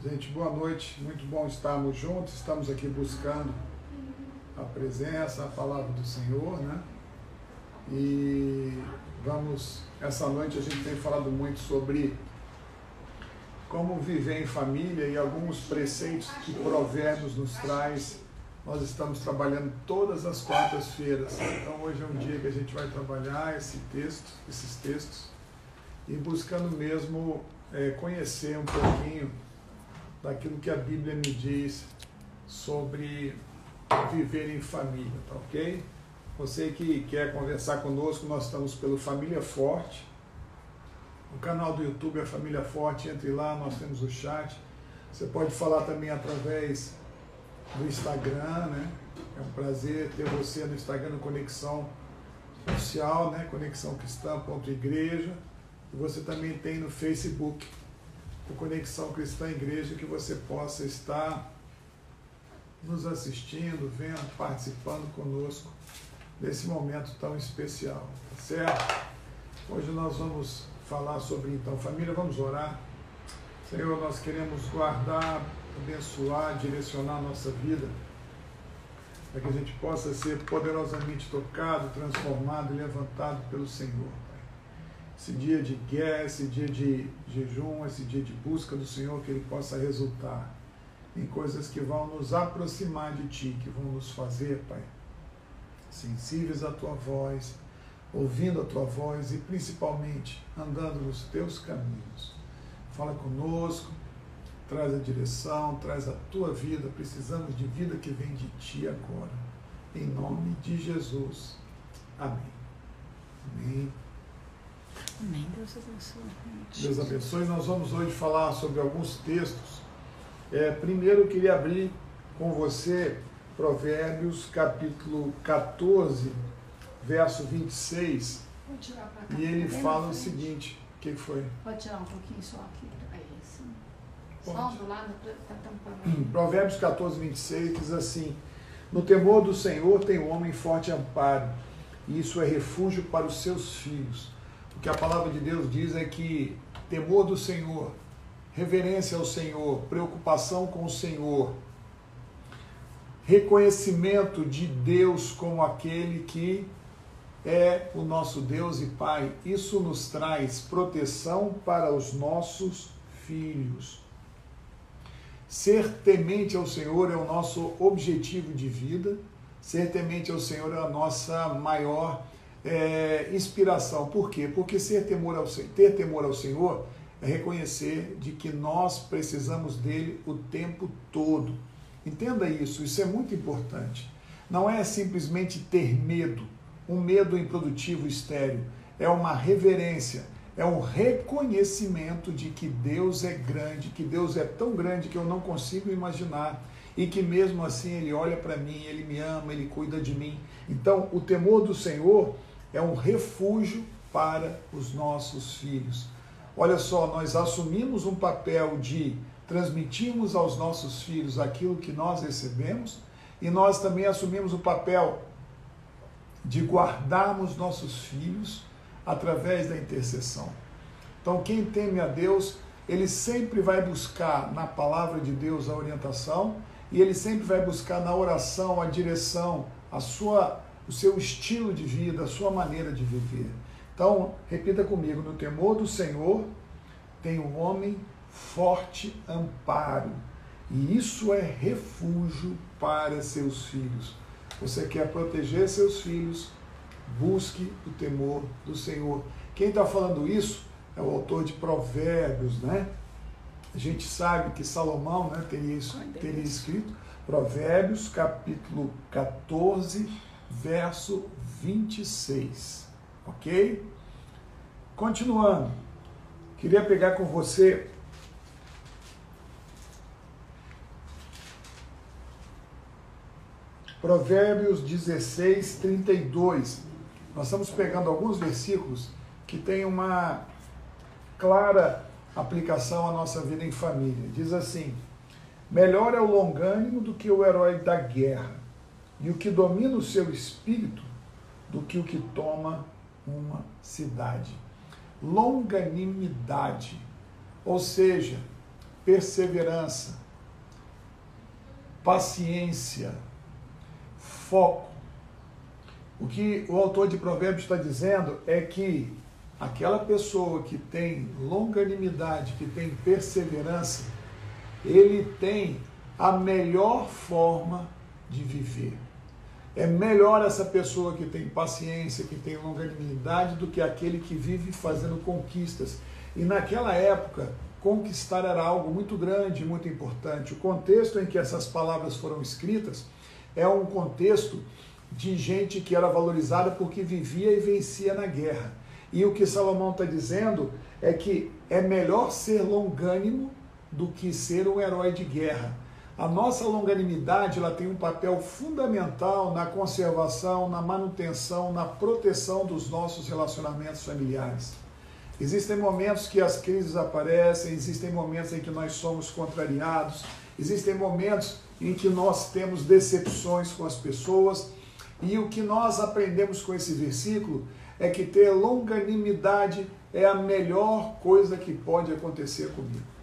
Gente, boa noite. Muito bom estarmos juntos. Estamos aqui buscando a presença, a palavra do Senhor, né? E vamos, essa noite a gente tem falado muito sobre como viver em família e alguns preceitos que Provérbios nos traz. Nós estamos trabalhando todas as quartas-feiras. Então hoje é um dia que a gente vai trabalhar esse texto, esses textos e buscando mesmo é, conhecer um pouquinho daquilo que a Bíblia me diz sobre viver em família, tá ok? Você que quer conversar conosco, nós estamos pelo Família Forte. O canal do YouTube é Família Forte, entre lá, nós temos o chat. Você pode falar também através do Instagram, né? É um prazer ter você no Instagram no Conexão Oficial, né? Conexão Cristã.igreja. E você também tem no Facebook o Conexão Cristã Igreja, que você possa estar nos assistindo, vendo, participando conosco nesse momento tão especial, tá certo? Hoje nós vamos falar sobre então família, vamos orar. Senhor, nós queremos guardar, abençoar, direcionar a nossa vida, para que a gente possa ser poderosamente tocado, transformado e levantado pelo Senhor. Esse dia de guerra, esse dia de jejum, esse dia de busca do Senhor, que ele possa resultar em coisas que vão nos aproximar de Ti, que vão nos fazer, Pai, sensíveis à Tua voz, ouvindo a Tua voz e principalmente andando nos Teus caminhos. Fala conosco, traz a direção, traz a Tua vida. Precisamos de vida que vem de Ti agora. Em nome de Jesus. Amém. Amém. Amém. Deus abençoe. Deus abençoe. Nós vamos hoje falar sobre alguns textos. É, primeiro, eu queria abrir com você Provérbios, capítulo 14, verso 26. Pode tirar pra cá. E ele fala o seguinte: o que que foi? Pode tirar um pouquinho só aqui. Aí, assim. Só do lado tá tampando. Provérbios 14, 26 diz assim: No temor do Senhor tem o homem forte amparo, e isso é refúgio para os seus filhos. O que a palavra de Deus diz é que temor do Senhor, reverência ao Senhor, preocupação com o Senhor, reconhecimento de Deus como aquele que é o nosso Deus e Pai, isso nos traz proteção para os nossos filhos. Ser temente ao Senhor é o nosso objetivo de vida, ser temente ao Senhor é a nossa maior é, inspiração. Por quê? Porque ser temor ao, ter temor ao Senhor é reconhecer de que nós precisamos dele o tempo todo. Entenda isso, isso é muito importante. Não é simplesmente ter medo, um medo improdutivo estéreo, é uma reverência, é um reconhecimento de que Deus é grande, que Deus é tão grande que eu não consigo imaginar e que mesmo assim Ele olha para mim, Ele me ama, Ele cuida de mim. Então, o temor do Senhor é um refúgio para os nossos filhos. Olha só, nós assumimos um papel de transmitirmos aos nossos filhos aquilo que nós recebemos e nós também assumimos o papel de guardarmos nossos filhos através da intercessão. Então, quem teme a Deus, ele sempre vai buscar na palavra de Deus a orientação e ele sempre vai buscar na oração a direção, a sua, o seu estilo de vida, a sua maneira de viver. Então, repita comigo: no temor do Senhor tem um homem forte amparo, e isso é refúgio para seus filhos. Você quer proteger seus filhos, busque o temor do Senhor. Quem está falando isso é o autor de Provérbios, né? A gente sabe que Salomão né, teria, isso- teria escrito Provérbios, capítulo 14, verso 26. Ok? Continuando, queria pegar com você Provérbios 16, 32. Nós estamos pegando alguns versículos que têm uma clara aplicação à nossa vida em família. Diz assim: Melhor é o longânimo do que o herói da guerra, e o que domina o seu espírito do que o que toma uma cidade. Longanimidade, ou seja, perseverança, paciência, foco. O que o autor de Provérbios está dizendo é que aquela pessoa que tem longanimidade, que tem perseverança, ele tem a melhor forma de viver. É melhor essa pessoa que tem paciência, que tem longanimidade, do que aquele que vive fazendo conquistas. E naquela época, conquistar era algo muito grande, muito importante. O contexto em que essas palavras foram escritas é um contexto de gente que era valorizada porque vivia e vencia na guerra. E o que Salomão está dizendo é que é melhor ser longânimo do que ser um herói de guerra. A nossa longanimidade ela tem um papel fundamental na conservação, na manutenção, na proteção dos nossos relacionamentos familiares. Existem momentos que as crises aparecem, existem momentos em que nós somos contrariados, existem momentos em que nós temos decepções com as pessoas, e o que nós aprendemos com esse versículo é que ter longanimidade é a melhor coisa que pode acontecer comigo.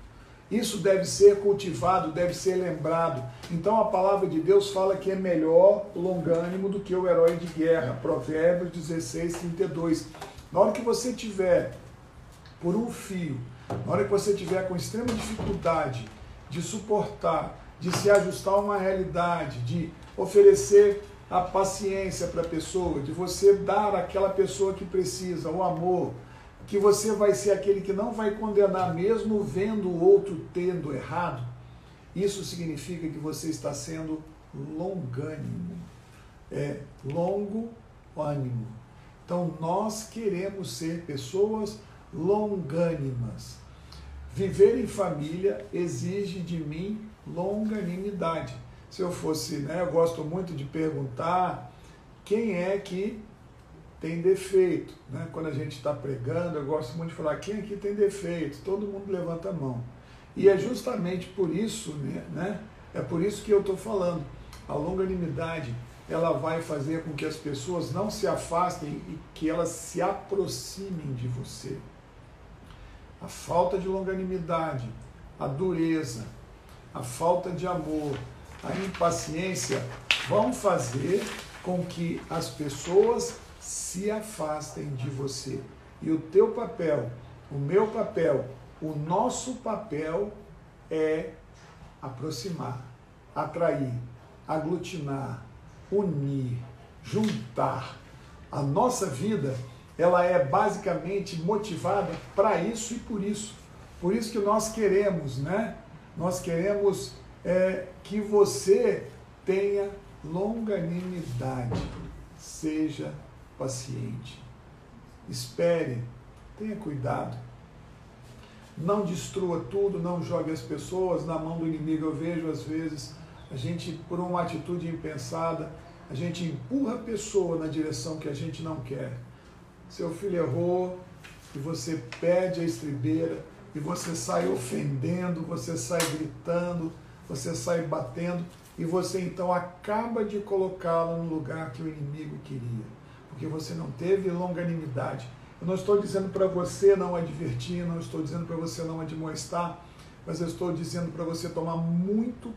Isso deve ser cultivado, deve ser lembrado. Então a palavra de Deus fala que é melhor longânimo do que o herói de guerra. Provérbios 16, 32. Na hora que você tiver por um fio, na hora que você tiver com extrema dificuldade de suportar, de se ajustar a uma realidade, de oferecer a paciência para a pessoa, de você dar àquela pessoa que precisa o amor, que você vai ser aquele que não vai condenar mesmo vendo o outro tendo errado, isso significa que você está sendo longânimo. É longo ânimo. Então nós queremos ser pessoas longânimas. Viver em família exige de mim longanimidade. Se eu fosse, né, eu gosto muito de perguntar quem é que tem defeito. Né? Quando a gente está pregando, eu gosto muito de falar quem aqui tem defeito. Todo mundo levanta a mão. E é justamente por isso, né, né é por isso que eu estou falando. A longanimidade ela vai fazer com que as pessoas não se afastem e que elas se aproximem de você. A falta de longanimidade, a dureza, a falta de amor, a impaciência vão fazer com que as pessoas se afastem de você. E o teu papel, o meu papel, o nosso papel é aproximar, atrair, aglutinar, unir, juntar. A nossa vida, ela é basicamente motivada para isso e por isso. Por isso que nós queremos, né? Nós queremos é, que você tenha longanimidade, seja paciente, espere, tenha cuidado. Não destrua tudo, não jogue as pessoas na mão do inimigo. Eu vejo às vezes a gente, por uma atitude impensada, a gente empurra a pessoa na direção que a gente não quer. Seu filho errou e você perde a estribeira e você sai ofendendo, você sai gritando, você sai batendo e você então acaba de colocá-lo no lugar que o inimigo queria, porque você não teve longanimidade. Eu não estou dizendo para você não advertir, não estou dizendo para você não admoestar, mas eu estou dizendo para você tomar muito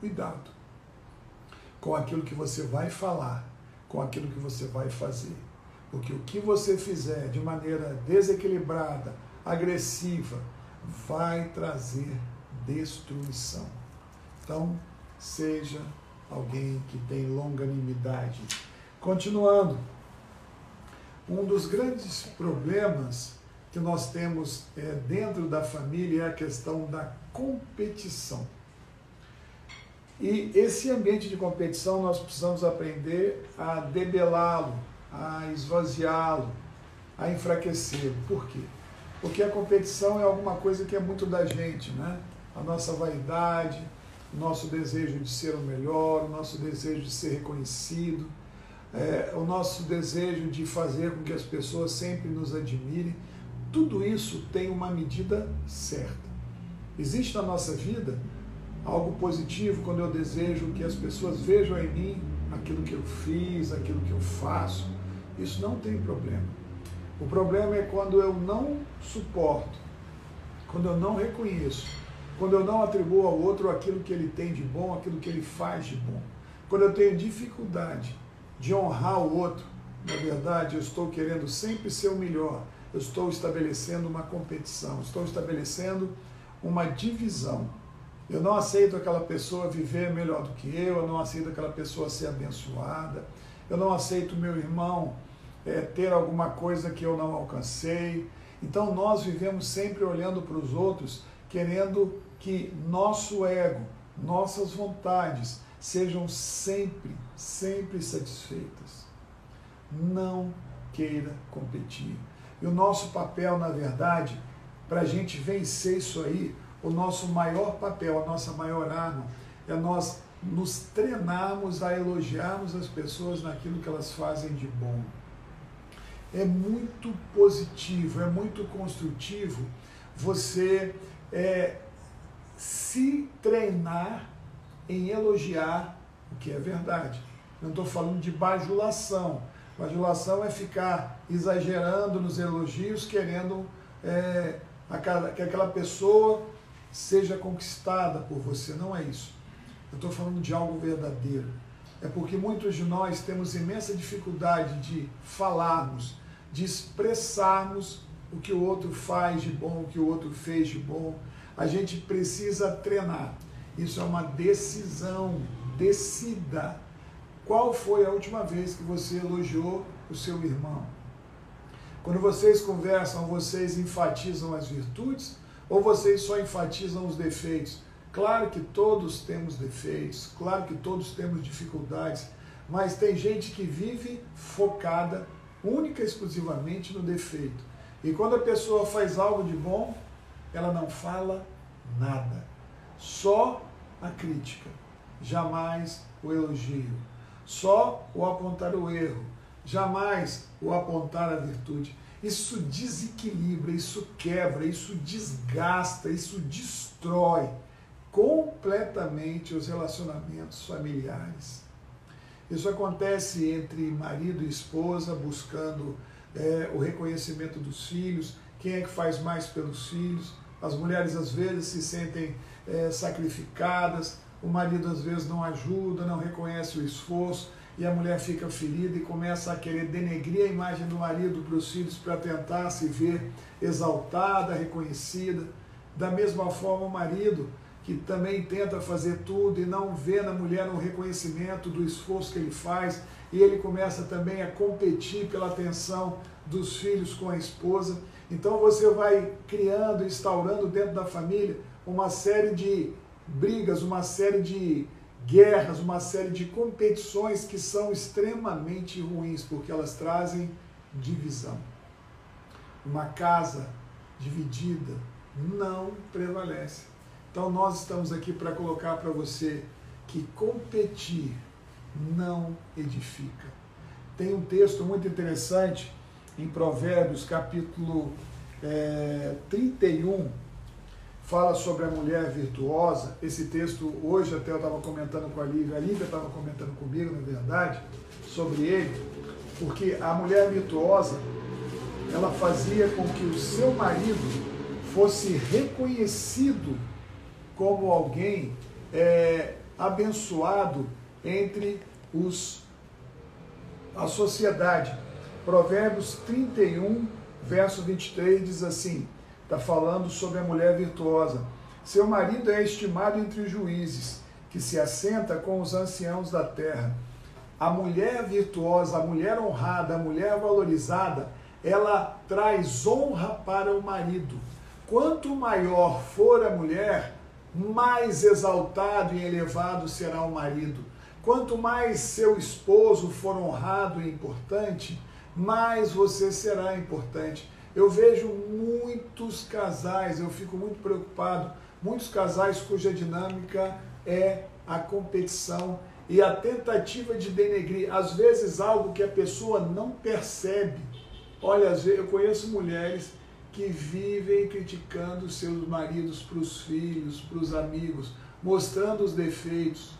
cuidado com aquilo que você vai falar, com aquilo que você vai fazer. Porque o que você fizer de maneira desequilibrada, agressiva, vai trazer destruição. Então, seja alguém que tem longanimidade. Continuando, um dos grandes problemas que nós temos é, dentro da família é a questão da competição. E esse ambiente de competição nós precisamos aprender a debelá-lo, a esvaziá-lo, a enfraquecê-lo. Por quê? Porque a competição é alguma coisa que é muito da gente, né? A nossa vaidade, o nosso desejo de ser o melhor, o nosso desejo de ser reconhecido, é, o nosso desejo de fazer com que as pessoas sempre nos admirem, tudo isso tem uma medida certa. Existe na nossa vida algo positivo quando eu desejo que as pessoas vejam em mim aquilo que eu fiz, aquilo que eu faço. Isso não tem problema. O problema é quando eu não suporto, quando eu não reconheço quando eu não atribuo ao outro aquilo que ele tem de bom, aquilo que ele faz de bom. Quando eu tenho dificuldade de honrar o outro, na verdade, eu estou querendo sempre ser o melhor. Eu estou estabelecendo uma competição, estou estabelecendo uma divisão. Eu não aceito aquela pessoa viver melhor do que eu, eu não aceito aquela pessoa ser abençoada, eu não aceito meu irmão é, ter alguma coisa que eu não alcancei. Então nós vivemos sempre olhando para os outros, querendo que nosso ego, nossas vontades sejam sempre, sempre satisfeitas. Não queira competir. E o nosso papel, na verdade, para a gente vencer isso aí, o nosso maior papel, a nossa maior arma, é nós nos treinarmos a elogiarmos as pessoas naquilo que elas fazem de bom. É muito positivo, é muito construtivo você é, se treinar em elogiar o que é verdade. Não estou falando de bajulação. Bajulação é ficar exagerando nos elogios, querendo é, que aquela pessoa seja conquistada por você. Não é isso. Eu estou falando de algo verdadeiro. É porque muitos de nós temos imensa dificuldade de falarmos, de expressarmos o que o outro faz de bom, o que o outro fez de bom. A gente precisa treinar. Isso é uma decisão. Decida. Qual foi a última vez que você elogiou o seu irmão? Quando vocês conversam, vocês enfatizam as virtudes ou vocês só enfatizam os defeitos? Claro que todos temos defeitos, claro que todos temos dificuldades, mas tem gente que vive focada única e exclusivamente no defeito. E quando a pessoa faz algo de bom, ela não fala nada. Só a crítica, jamais o elogio. Só o apontar o erro, jamais o apontar a virtude. Isso desequilibra, isso quebra, isso desgasta, isso destrói completamente os relacionamentos familiares. Isso acontece entre marido e esposa buscando é, o reconhecimento dos filhos, quem é que faz mais pelos filhos. As mulheres às vezes se sentem é, sacrificadas, o marido às vezes não ajuda, não reconhece o esforço e a mulher fica ferida e começa a querer denegrir a imagem do marido para os filhos para tentar se ver exaltada, reconhecida. Da mesma forma, o marido que também tenta fazer tudo e não vê na mulher um reconhecimento do esforço que ele faz, e ele começa também a competir pela atenção dos filhos com a esposa. Então você vai criando, instaurando dentro da família uma série de brigas, uma série de guerras, uma série de competições que são extremamente ruins, porque elas trazem divisão. Uma casa dividida não prevalece. Então nós estamos aqui para colocar para você que competir não edifica. Tem um texto muito interessante em Provérbios, capítulo é, 31, fala sobre a mulher virtuosa. Esse texto, hoje até eu estava comentando com a Lívia, a Lívia estava comentando comigo, na verdade, sobre ele, porque a mulher virtuosa, ela fazia com que o seu marido fosse reconhecido como alguém é, abençoado entre os a sociedade. Provérbios 31, verso 23 diz assim: está falando sobre a mulher virtuosa. Seu marido é estimado entre os juízes, que se assenta com os anciãos da terra. A mulher virtuosa, a mulher honrada, a mulher valorizada, ela traz honra para o marido. Quanto maior for a mulher, mais exaltado e elevado será o marido. Quanto mais seu esposo for honrado e importante, mais você será importante. Eu vejo muitos casais, eu fico muito preocupado, muitos casais cuja dinâmica é a competição e a tentativa de denegrir, às vezes algo que a pessoa não percebe. Olha, eu conheço mulheres que vivem criticando seus maridos para os filhos, para os amigos, mostrando os defeitos.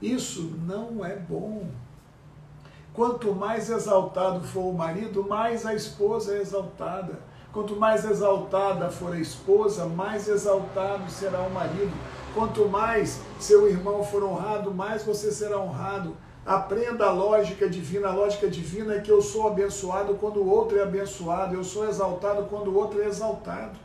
Isso não é bom. Quanto mais exaltado for o marido, mais a esposa é exaltada. Quanto mais exaltada for a esposa, mais exaltado será o marido. Quanto mais seu irmão for honrado, mais você será honrado. Aprenda a lógica divina. A lógica divina é que eu sou abençoado quando o outro é abençoado, eu sou exaltado quando o outro é exaltado.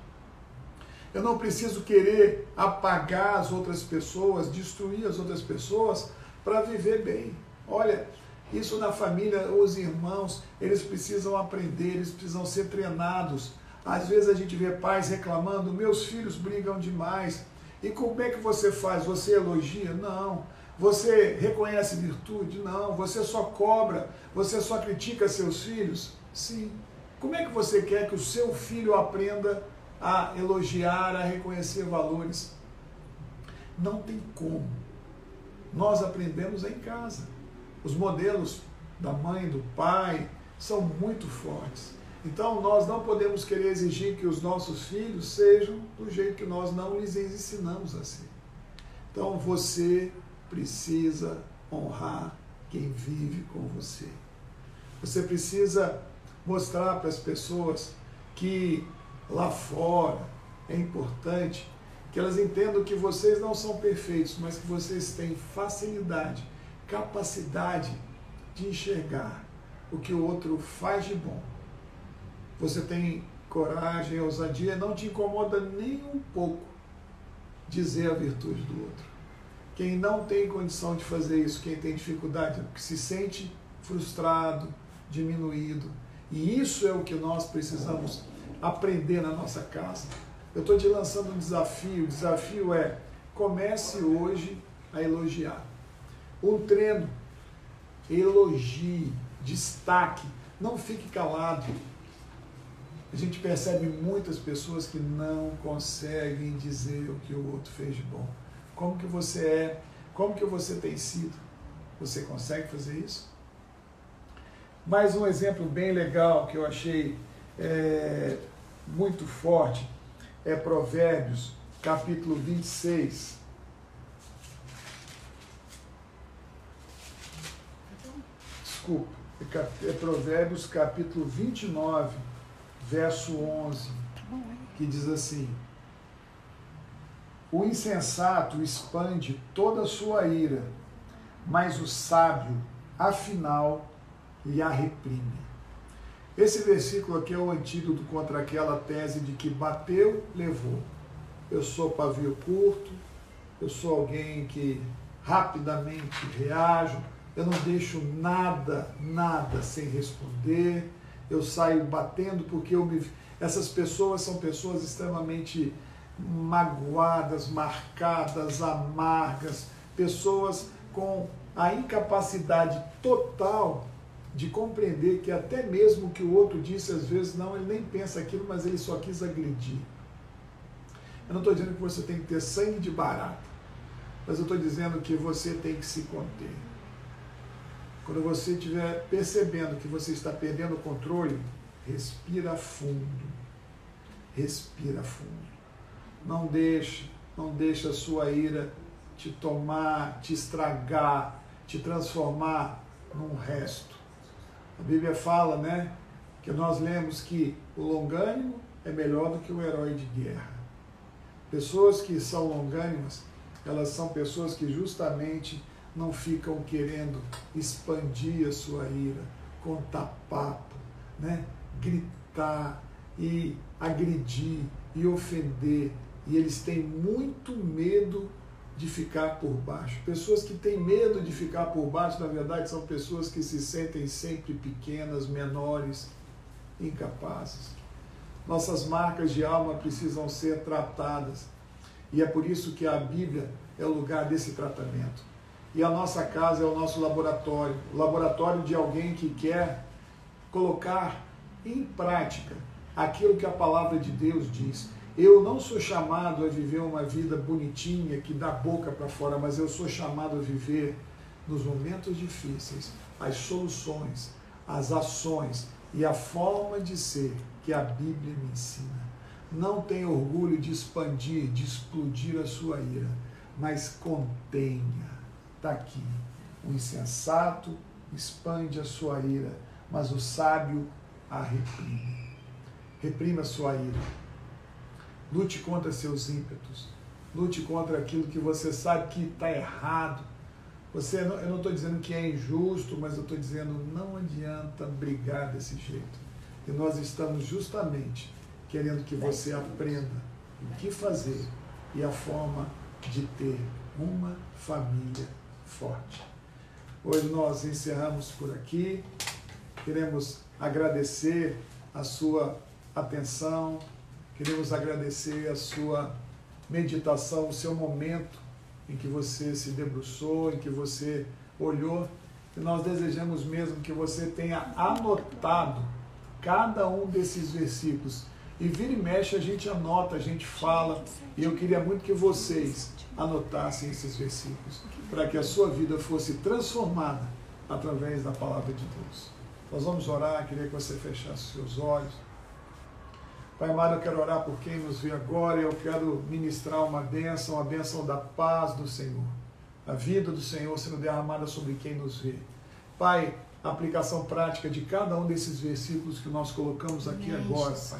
Eu não preciso querer apagar as outras pessoas, destruir as outras pessoas para viver bem. Olha, isso na família, os irmãos, eles precisam aprender, eles precisam ser treinados. Às vezes a gente vê pais reclamando: meus filhos brigam demais. E como é que você faz? Você elogia? Não. Você reconhece virtude? Não. Você só cobra? Você só critica seus filhos? Sim. Como é que você quer que o seu filho aprenda a elogiar, a reconhecer valores? Não tem como. Nós aprendemos em casa. Os modelos da mãe, do pai, são muito fortes. Então nós não podemos querer exigir que os nossos filhos sejam do jeito que nós não lhes ensinamos a ser. Então você precisa honrar quem vive com você. Você precisa mostrar para as pessoas que lá fora é importante que elas entendam que vocês não são perfeitos, mas que vocês têm facilidade capacidade de enxergar o que o outro faz de bom. Você tem coragem, ousadia, não te incomoda nem um pouco dizer a virtude do outro. Quem não tem condição de fazer isso, quem tem dificuldade, que se sente frustrado, diminuído. E isso é o que nós precisamos aprender na nossa casa. Eu estou te lançando um desafio. O desafio é comece hoje a elogiar. Um treino, elogie, destaque, não fique calado. A gente percebe muitas pessoas que não conseguem dizer o que o outro fez de bom. Como que você é? Como que você tem sido? Você consegue fazer isso? Mais um exemplo bem legal que eu achei é, muito forte é Provérbios, capítulo 26. Desculpa, é Provérbios capítulo 29, verso 11, que diz assim: O insensato expande toda a sua ira, mas o sábio, afinal, lhe a reprime. Esse versículo aqui é o antídoto contra aquela tese de que bateu, levou. Eu sou pavio curto, eu sou alguém que rapidamente reajo, eu não deixo nada, nada sem responder, eu saio batendo porque eu me... essas pessoas são pessoas extremamente magoadas, marcadas, amargas, pessoas com a incapacidade total de compreender que até mesmo o que o outro disse, às vezes não, ele nem pensa aquilo, mas ele só quis agredir. Eu não estou dizendo que você tem que ter sangue de barata, mas eu estou dizendo que você tem que se conter. Quando você estiver percebendo que você está perdendo o controle, respira fundo. Respira fundo. Não deixe, não deixe a sua ira te tomar, te estragar, te transformar num resto. A Bíblia fala, né, que nós lemos que o longânimo é melhor do que o herói de guerra. Pessoas que são longânimas, elas são pessoas que justamente não ficam querendo expandir a sua ira, contar papo, né? gritar e agredir e ofender. E eles têm muito medo de ficar por baixo. Pessoas que têm medo de ficar por baixo, na verdade, são pessoas que se sentem sempre pequenas, menores, incapazes. Nossas marcas de alma precisam ser tratadas. E é por isso que a Bíblia é o lugar desse tratamento e a nossa casa é o nosso laboratório o laboratório de alguém que quer colocar em prática aquilo que a palavra de Deus diz. Eu não sou chamado a viver uma vida bonitinha que dá boca para fora, mas eu sou chamado a viver nos momentos difíceis as soluções, as ações e a forma de ser que a Bíblia me ensina. Não tenha orgulho de expandir, de explodir a sua ira, mas contenha está aqui. O insensato expande a sua ira, mas o sábio a reprime. Reprima sua ira. Lute contra seus ímpetos. Lute contra aquilo que você sabe que está errado. Você, eu não estou dizendo que é injusto, mas eu estou dizendo não adianta brigar desse jeito. E nós estamos justamente querendo que você aprenda o que fazer e a forma de ter uma família forte. Hoje nós encerramos por aqui. Queremos agradecer a sua atenção, queremos agradecer a sua meditação, o seu momento em que você se debruçou, em que você olhou. E nós desejamos mesmo que você tenha anotado cada um desses versículos. E vira e mexe, a gente anota, a gente fala. E eu queria muito que vocês anotassem esses versículos, para que a sua vida fosse transformada através da palavra de Deus. Nós vamos orar, queria que você fechasse seus olhos. Pai amado, eu quero orar por quem nos vê agora, eu quero ministrar uma bênção, a bênção da paz do Senhor. A vida do Senhor sendo derramada sobre quem nos vê. Pai, a aplicação prática de cada um desses versículos que nós colocamos aqui Amém, agora, Pai.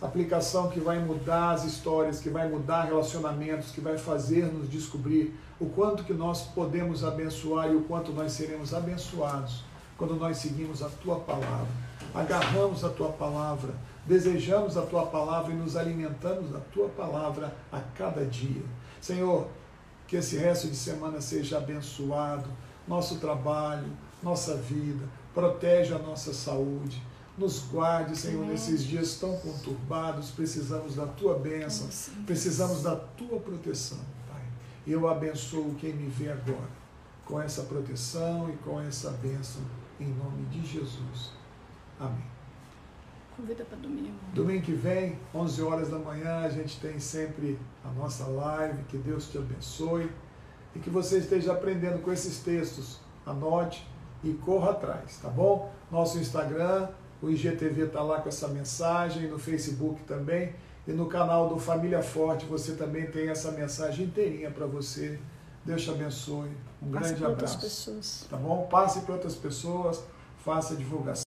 Aplicação que vai mudar as histórias, que vai mudar relacionamentos, que vai fazer-nos descobrir o quanto que nós podemos abençoar e o quanto nós seremos abençoados quando nós seguimos a tua palavra. Agarramos a tua palavra, desejamos a tua palavra e nos alimentamos da tua palavra a cada dia. Senhor, que esse resto de semana seja abençoado, nosso trabalho, nossa vida, protege a nossa saúde. Nos guarde, Senhor, nesses dias tão conturbados. Precisamos da tua bênção, precisamos da tua proteção, Pai. Eu abençoo quem me vê agora, com essa proteção e com essa bênção, em nome de Jesus. Amém. Convida para domingo. Domingo que vem, 11 horas da manhã, a gente tem sempre a nossa live. Que Deus te abençoe e que você esteja aprendendo com esses textos. Anote e corra atrás, tá bom? Nosso Instagram, o IGTV está lá com essa mensagem, no Facebook também. E no canal do Família Forte você também tem essa mensagem inteirinha para você. Deus te abençoe. Um Passe grande abraço. Tá bom? Passe para outras pessoas, faça divulgação.